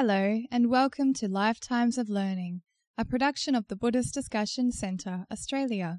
Hello, and welcome to Lifetimes of Learning, a production of the Buddhist Discussion Centre, Australia.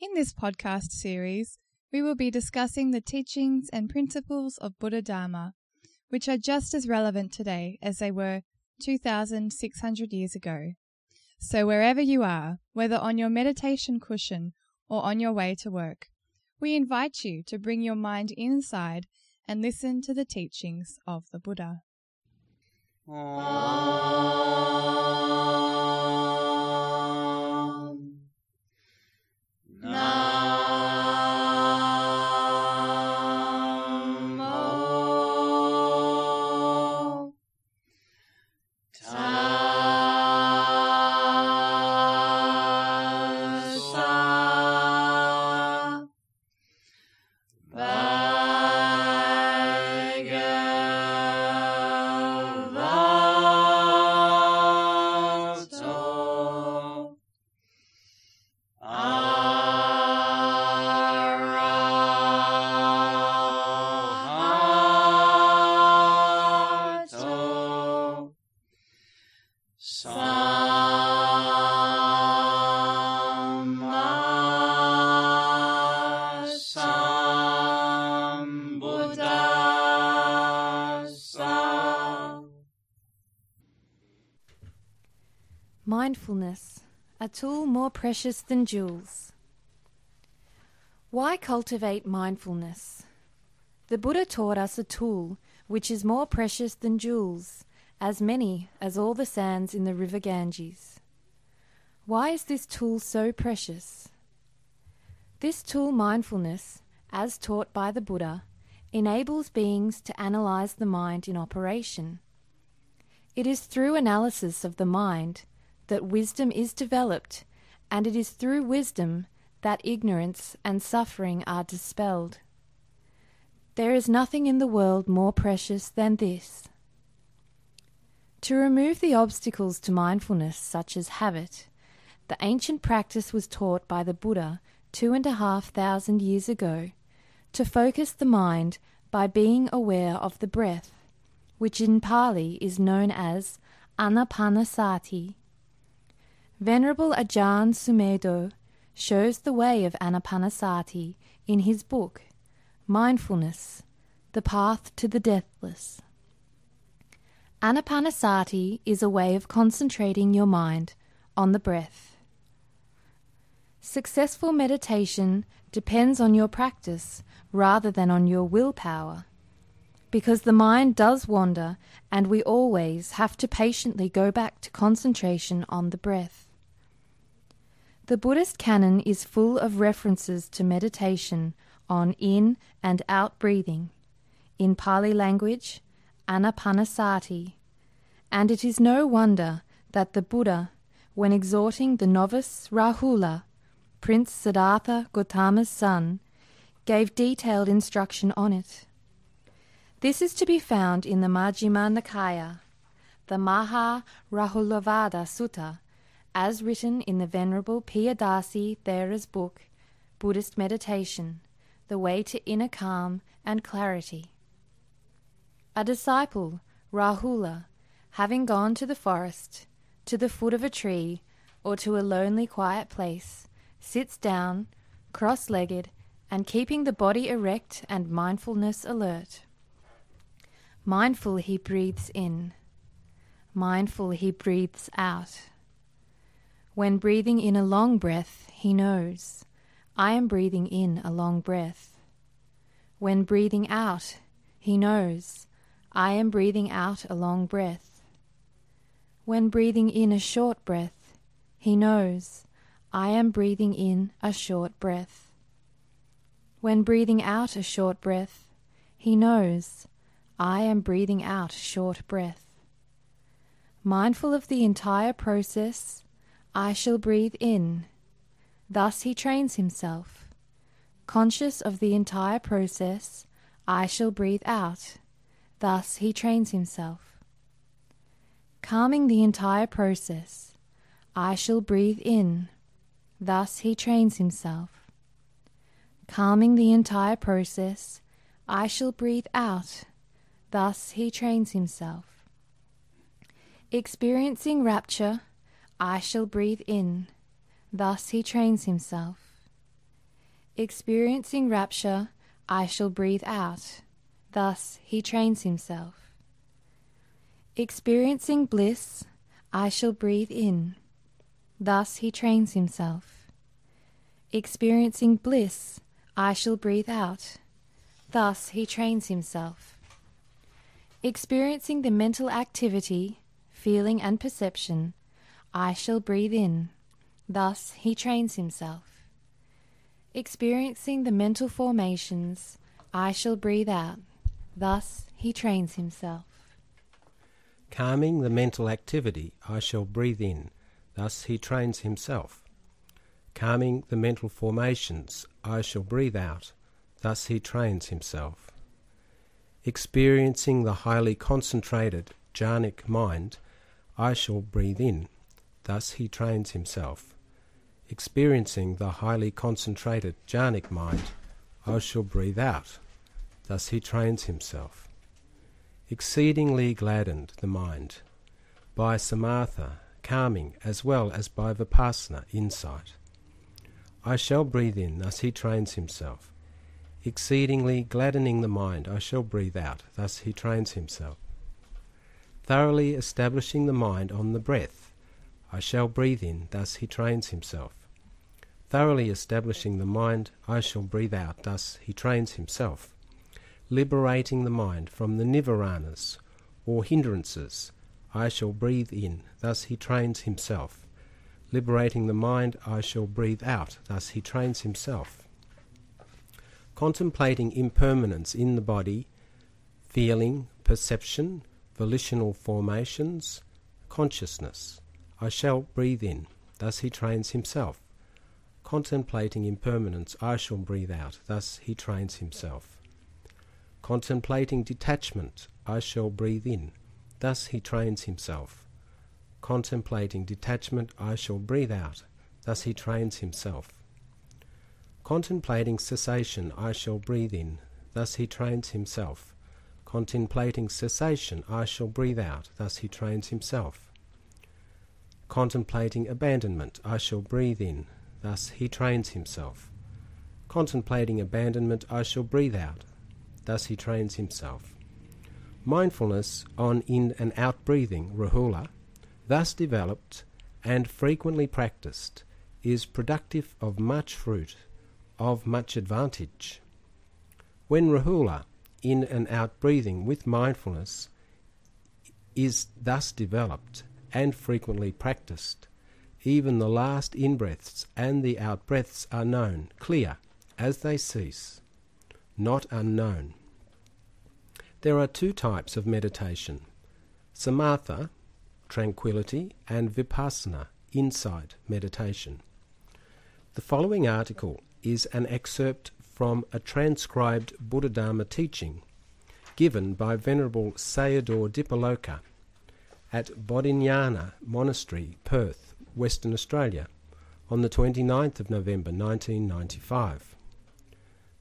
In this podcast series, we will be discussing the teachings and principles of Buddha Dharma, which are just as relevant today as they were 2,600 years ago. So, wherever you are, whether on your meditation cushion or on your way to work, we invite you to bring your mind inside and listen to the teachings of the Buddha. Aww. Mindfulness, a tool more precious than jewels. Why cultivate mindfulness? The Buddha taught us a tool which is more precious than jewels, as many as all the sands in the river Ganges. Why is this tool so precious? This tool, mindfulness, as taught by the Buddha, enables beings to analyze the mind in operation. It is through analysis of the mind that wisdom is developed, and it is through wisdom that ignorance and suffering are dispelled. There is nothing in the world more precious than this. To remove the obstacles to mindfulness, such as habit, the ancient practice was taught by the Buddha two and a half thousand years ago to focus the mind by being aware of the breath, which in Pali is known as anapanasati. Venerable Ajahn Sumedho shows the way of anapanasati in his book, Mindfulness The Path to the Deathless. Anapanasati is a way of concentrating your mind on the breath. Successful meditation depends on your practice rather than on your willpower, because the mind does wander and we always have to patiently go back to concentration on the breath. The Buddhist canon is full of references to meditation on in and out breathing, in Pali language, anapanasati, and it is no wonder that the Buddha, when exhorting the novice Rahula, Prince Siddhartha Gautama's son, gave detailed instruction on it. This is to be found in the Majjhima Nikaya, the Maha Rahulavada Sutta, as written in the Venerable Piyadasi Thera's book, Buddhist Meditation The Way to Inner Calm and Clarity. A disciple, Rahula, having gone to the forest, to the foot of a tree, or to a lonely quiet place, sits down, cross legged, and keeping the body erect and mindfulness alert. Mindful he breathes in, mindful he breathes out. When breathing in a long breath, he knows, I am breathing in a long breath. When breathing out, he knows, I am breathing out a long breath. When breathing in a short breath, he knows, I am breathing in a short breath. When breathing out a short breath, he knows, I am breathing out short breath. Mindful of the entire process, I shall breathe in. Thus he trains himself. Conscious of the entire process, I shall breathe out. Thus he trains himself. Calming the entire process, I shall breathe in. Thus he trains himself. Calming the entire process, I shall breathe out. Thus he trains himself. Experiencing rapture, I shall breathe in. Thus he trains himself. Experiencing rapture, I shall breathe out. Thus he trains himself. Experiencing bliss, I shall breathe in. Thus he trains himself. Experiencing bliss, I shall breathe out. Thus he trains himself. Experiencing the mental activity, feeling, and perception, I shall breathe in. Thus he trains himself. Experiencing the mental formations, I shall breathe out. Thus he trains himself. Calming the mental activity, I shall breathe in. Thus he trains himself. Calming the mental formations, I shall breathe out. Thus he trains himself. Experiencing the highly concentrated jhanic mind, I shall breathe in. Thus he trains himself. Experiencing the highly concentrated jhanic mind, I shall breathe out. Thus he trains himself. Exceedingly gladdened the mind by samatha, calming, as well as by vipassana, insight. I shall breathe in, thus he trains himself. Exceedingly gladdening the mind, I shall breathe out, thus he trains himself. Thoroughly establishing the mind on the breath, I shall breathe in, thus he trains himself. Thoroughly establishing the mind, I shall breathe out, thus he trains himself. Liberating the mind from the nivaranas, or hindrances, I shall breathe in, thus he trains himself. Liberating the mind, I shall breathe out, thus he trains himself. Contemplating impermanence in the body, feeling, perception, volitional formations, consciousness, I shall breathe in, thus he trains himself. Contemplating impermanence, I shall breathe out, thus he trains himself. Contemplating detachment, I shall breathe in, thus he trains himself contemplating detachment, I shall breathe out. Thus he trains himself. Contemplating cessation, I shall breathe in. Thus he trains himself. Contemplating cessation, I shall breathe out. Thus he trains himself. Contemplating abandonment, I shall breathe in. Thus he trains himself. Contemplating abandonment, I shall breathe out. Thus he trains himself. Mindfulness on in and out breathing, rahula, thus developed and frequently practiced, is productive of much fruit, of much advantage. When Rahula, in and out breathing with mindfulness, is thus developed and frequently practiced, even the last in breaths and the out breaths are known, clear, as they cease, not unknown. There are two types of meditation samatha, tranquility, and vipassana, insight meditation. The following article is an excerpt from a transcribed Buddha Dharma teaching given by Venerable Sayadaw Dipaloka at Bodhinyana Monastery, Perth, Western Australia, on the 29th of November 1995.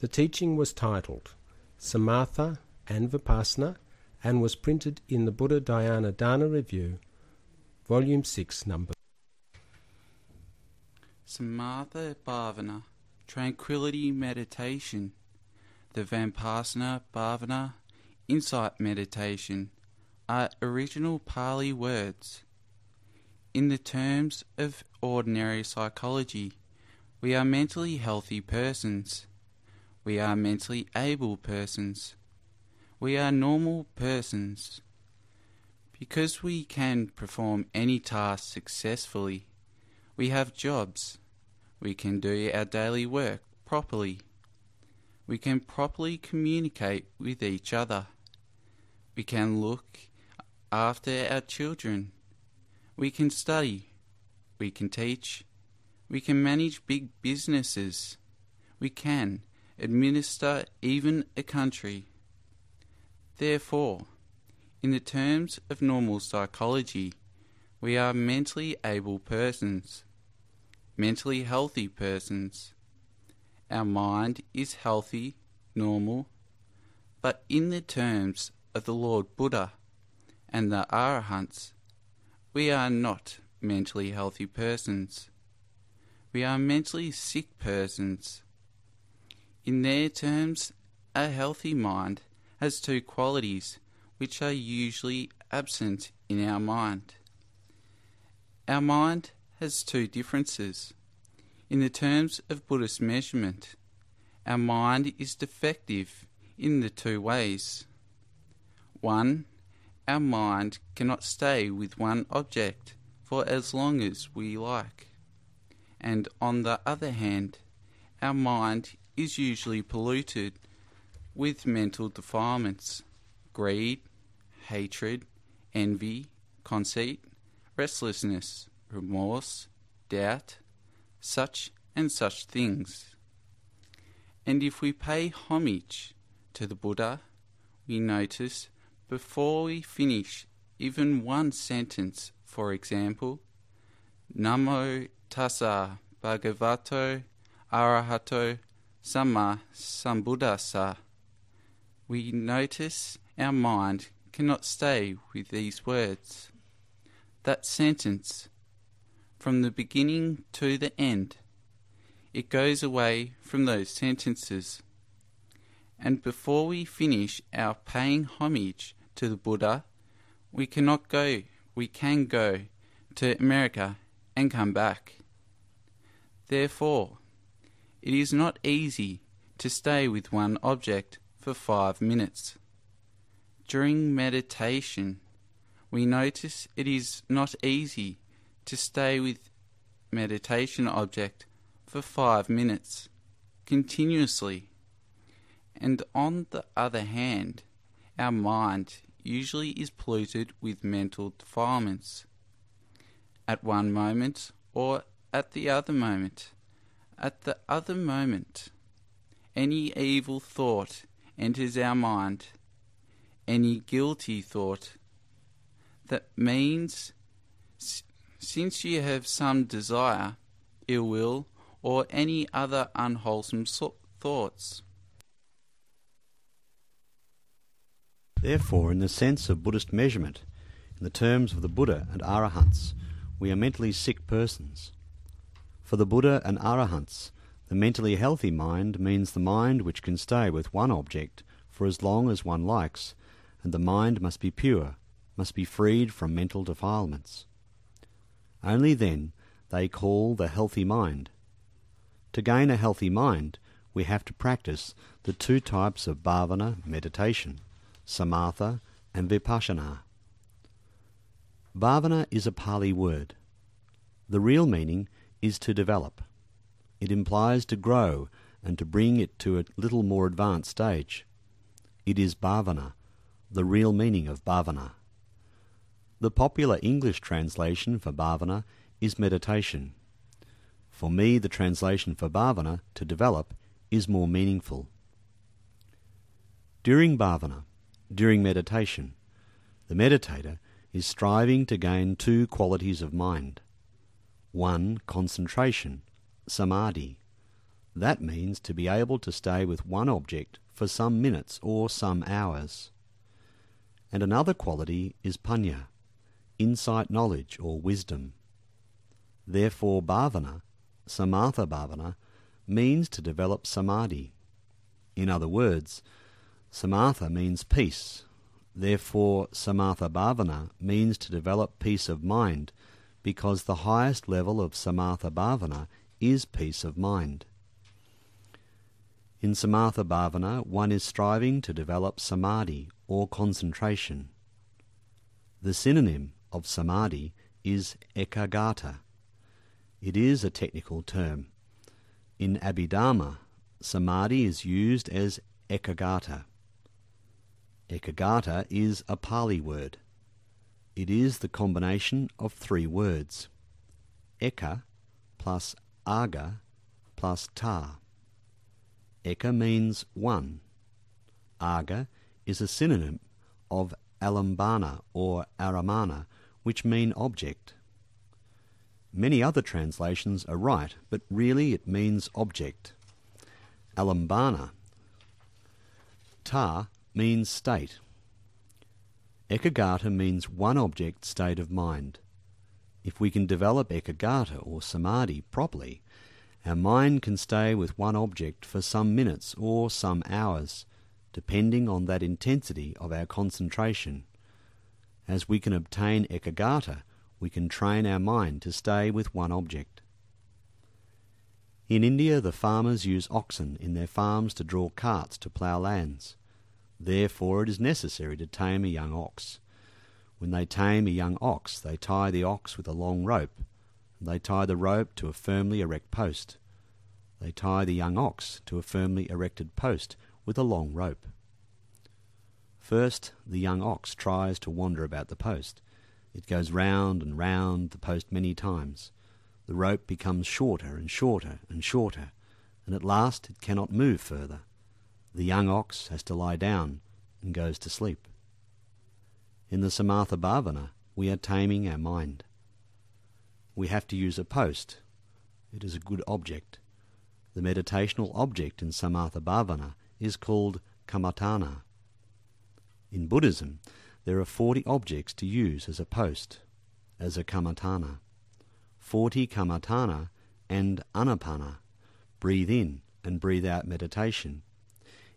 The teaching was titled Samatha and Vipassana and was printed in the Buddha Dhyana Dana Review Volume 6, Number. Samatha Bhavana, Tranquility Meditation, the Vipassana Bhavana, Insight Meditation, are original Pali words. In the terms of ordinary psychology, we are mentally healthy persons. We are mentally able persons. We are normal persons. Because we can perform any task successfully, we have jobs. We can do our daily work properly. We can properly communicate with each other. We can look after our children. We can study. We can teach. We can manage big businesses. We can administer even a country. Therefore, in the terms of normal psychology, we are mentally able persons, mentally healthy persons. Our mind is healthy, normal, but in the terms of the Lord Buddha and the Arahants, we are not mentally healthy persons. We are mentally sick persons. In their terms, a healthy mind has two qualities which are usually absent in our mind. Our mind has two differences. In the terms of Buddhist measurement, our mind is defective in the two ways. One, our mind cannot stay with one object for as long as we like. And on the other hand, our mind is usually polluted with mental defilements greed, hatred, envy, conceit, restlessness, remorse, doubt, such and such things. And if we pay homage to the Buddha, we notice before we finish even one sentence, for example, Namo tassa bhagavato arahato samma sambuddhassa, we notice our mind cannot stay with these words. That sentence, from the beginning to the end, it goes away from those sentences. And before we finish our paying homage to the Buddha, we cannot go, we can go to America and come back. Therefore, it is not easy to stay with one object for five minutes. During meditation, we notice it is not easy to stay with meditation object for five minutes continuously. And on the other hand, our mind usually is polluted with mental defilements. At one moment or at the other moment. At the other moment, any evil thought enters our mind, any guilty thought. That means, since you have some desire, ill will, or any other unwholesome so- thoughts. Therefore, in the sense of Buddhist measurement, in the terms of the Buddha and Arahants, we are mentally sick persons. For the Buddha and Arahants, the mentally healthy mind means the mind which can stay with one object for as long as one likes, and the mind must be pure, must be freed from mental defilements. Only then they call the healthy mind. To gain a healthy mind, we have to practice the two types of bhavana meditation samatha, and vipassana. Bhavana is a Pali word. The real meaning is to develop. It implies to grow and to bring it to a little more advanced stage. It is bhavana, the real meaning of bhavana. The popular English translation for bhavana is meditation. For me, the translation for bhavana, to develop, is more meaningful. During bhavana, during meditation. The meditator is striving to gain two qualities of mind. One, concentration, samadhi. That means to be able to stay with one object for some minutes or some hours. And another quality is panna, insight knowledge or wisdom. Therefore, bhavana, samatha bhavana, means to develop samadhi. In other words, Samatha means peace. Therefore, Samatha Bhavana means to develop peace of mind, because the highest level of Samatha Bhavana is peace of mind. In Samatha Bhavana, one is striving to develop Samadhi, or concentration. The synonym of Samadhi is ekaggata. It is a technical term. In Abhidharma, Samadhi is used as Ekaggata. Ekaggata is a Pali word. It is the combination of three words. Eka plus aga plus ta. Eka means one. Aga is a synonym of alambana or aramana, which mean object. Many other translations are right, but really it means object. Alambana. Ta means state. Ekaggata means one object state of mind. If we can develop ekaggata or samadhi properly, our mind can stay with one object for some minutes or some hours, depending on that intensity of our concentration. As we can obtain ekaggata, we can train our mind to stay with one object. In India, the farmers use oxen in their farms to draw carts to plough lands. Therefore, it is necessary to tame a young ox. When they tame a young ox, they tie the ox with a long rope. They tie the rope to a firmly erect post. They tie the young ox to a firmly erected post with a long rope. First, the young ox tries to wander about the post. It goes round and round the post many times. The rope becomes shorter and shorter and shorter, and at last it cannot move further. The young ox has to lie down and goes to sleep. In the Samatha Bhavana, we are taming our mind. We have to use a post. It is a good object. The meditational object in Samatha Bhavana is called Kammatthana. In Buddhism, there are 40 objects to use as a post, as a Kammatthana. 40 Kammatthana and Anapana, breathe in and breathe out meditation,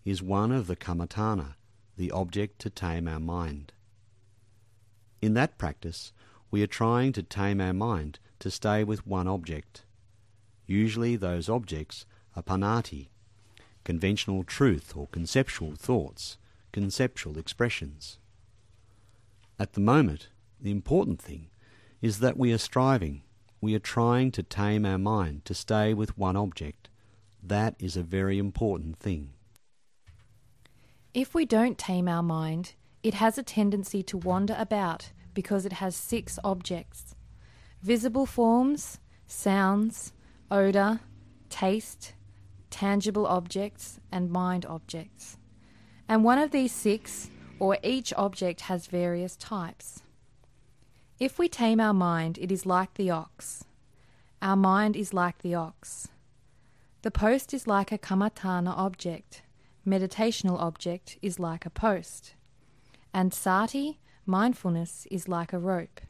is one of the Kammatthana, the object to tame our mind. In that practice, we are trying to tame our mind to stay with one object. Usually those objects are panati, conventional truth or conceptual thoughts, conceptual expressions. At the moment, the important thing is that we are striving, we are trying to tame our mind to stay with one object. That is a very important thing. If we don't tame our mind, it has a tendency to wander about because it has six objects visible forms, sounds, odour, taste, tangible objects, and mind objects. And one of these six, or each object, has various types. If we tame our mind, it is like the ox. Our mind is like the ox. The post is like a kammatthana object. Meditational object is like a post. And sati, mindfulness, is like a rope.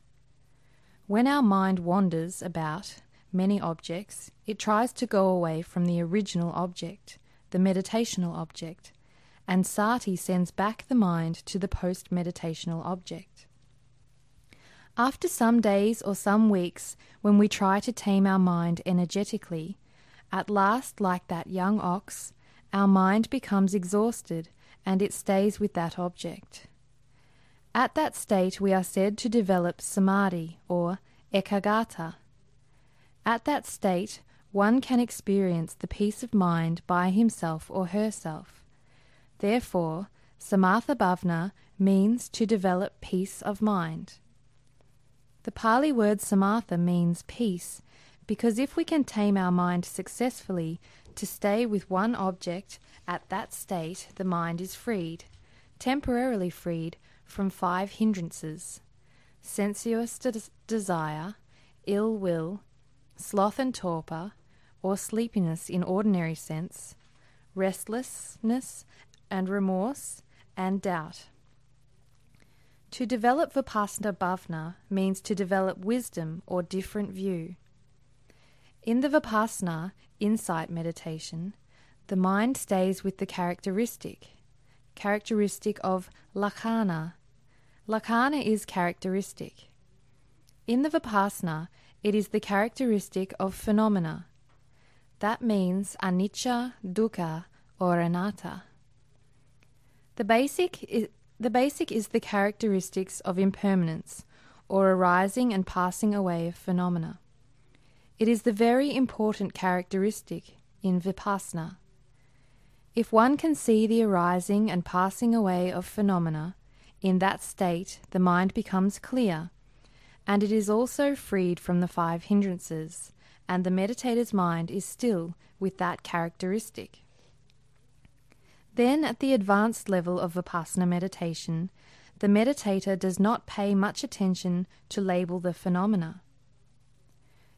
When our mind wanders about many objects, it tries to go away from the original object, the meditational object, and sati sends back the mind to the post meditational object. After some days or some weeks, when we try to tame our mind energetically, at last, like that young ox, our mind becomes exhausted and it stays with that object. At that state, we are said to develop samadhi or ekaggata. At that state, one can experience the peace of mind by himself or herself. Therefore, samatha bhavana means to develop peace of mind. The Pali word samatha means peace because if we can tame our mind successfully to stay with one object, at that state the mind is freed, temporarily freed from five hindrances sensuous des- desire, ill will, sloth and torpor, or sleepiness in ordinary sense, restlessness and remorse, and doubt. To develop Vipassana Bhavana means to develop wisdom or different view. In the Vipassana, insight meditation, the mind stays with the characteristic, characteristic of lakkhana. Lakkhana is characteristic. In the Vipassana, it is the characteristic of phenomena. That means anicca, dukkha, or anatta. The basic is, the basic is the characteristics of impermanence, or arising and passing away of phenomena. It is the very important characteristic in vipassana. If one can see the arising and passing away of phenomena, in that state the mind becomes clear, and it is also freed from the five hindrances, and the meditator's mind is still with that characteristic. Then, at the advanced level of Vipassana meditation, the meditator does not pay much attention to label the phenomena.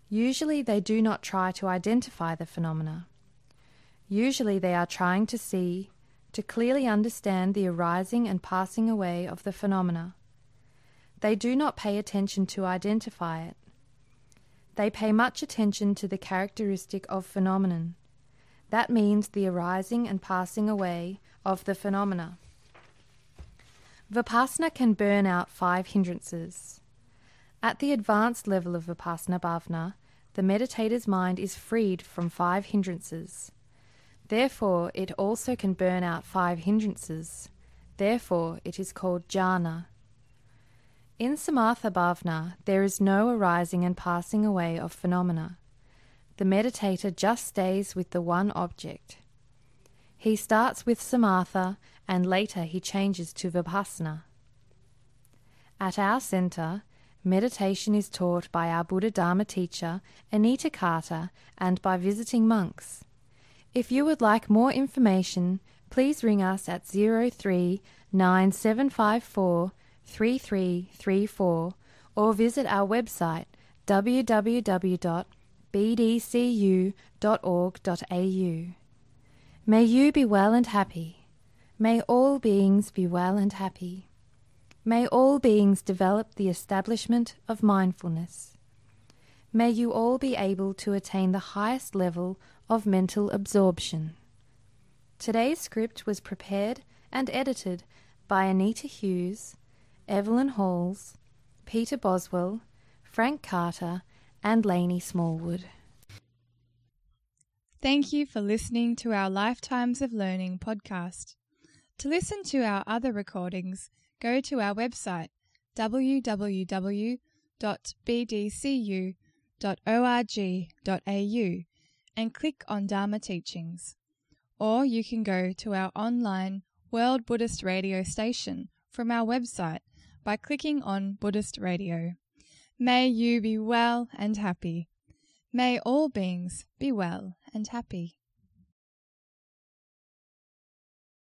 Usually, they do not try to identify the phenomena. Usually, they are trying to see, to clearly understand the arising and passing away of the phenomena. They do not pay attention to identify it. They pay much attention to the characteristic of phenomenon. That means the arising and passing away of the phenomena. Vipassana can burn out five hindrances. At the advanced level of Vipassana Bhavana, the meditator's mind is freed from five hindrances. Therefore, it also can burn out five hindrances. Therefore, it is called jhana. In Samatha Bhavana, there is no arising and passing away of phenomena. The meditator just stays with the one object. He starts with Samatha and later he changes to Vipassana. At our centre, meditation is taught by our Buddha Dharma teacher, Anita Carter, and by visiting monks. If you would like more information, please ring us at 03 9754 3334 or visit our website www.bdcu.org.au. May you be well and happy. May all beings be well and happy. May all beings develop the establishment of mindfulness. May you all be able to attain the highest level of mental absorption. Today's script was prepared and edited by Anita Hughes, Evelyn Halls, Peter Boswell, Frank Carter, and Lainey Smallwood. Thank you for listening to our Lifetimes of Learning podcast. To listen to our other recordings, go to our website www.bdcu.org.au and click on Dharma Teachings. Or you can go to our online World Buddhist Radio station from our website by clicking on Buddhist Radio. May you be well and happy. May all beings be well and happy.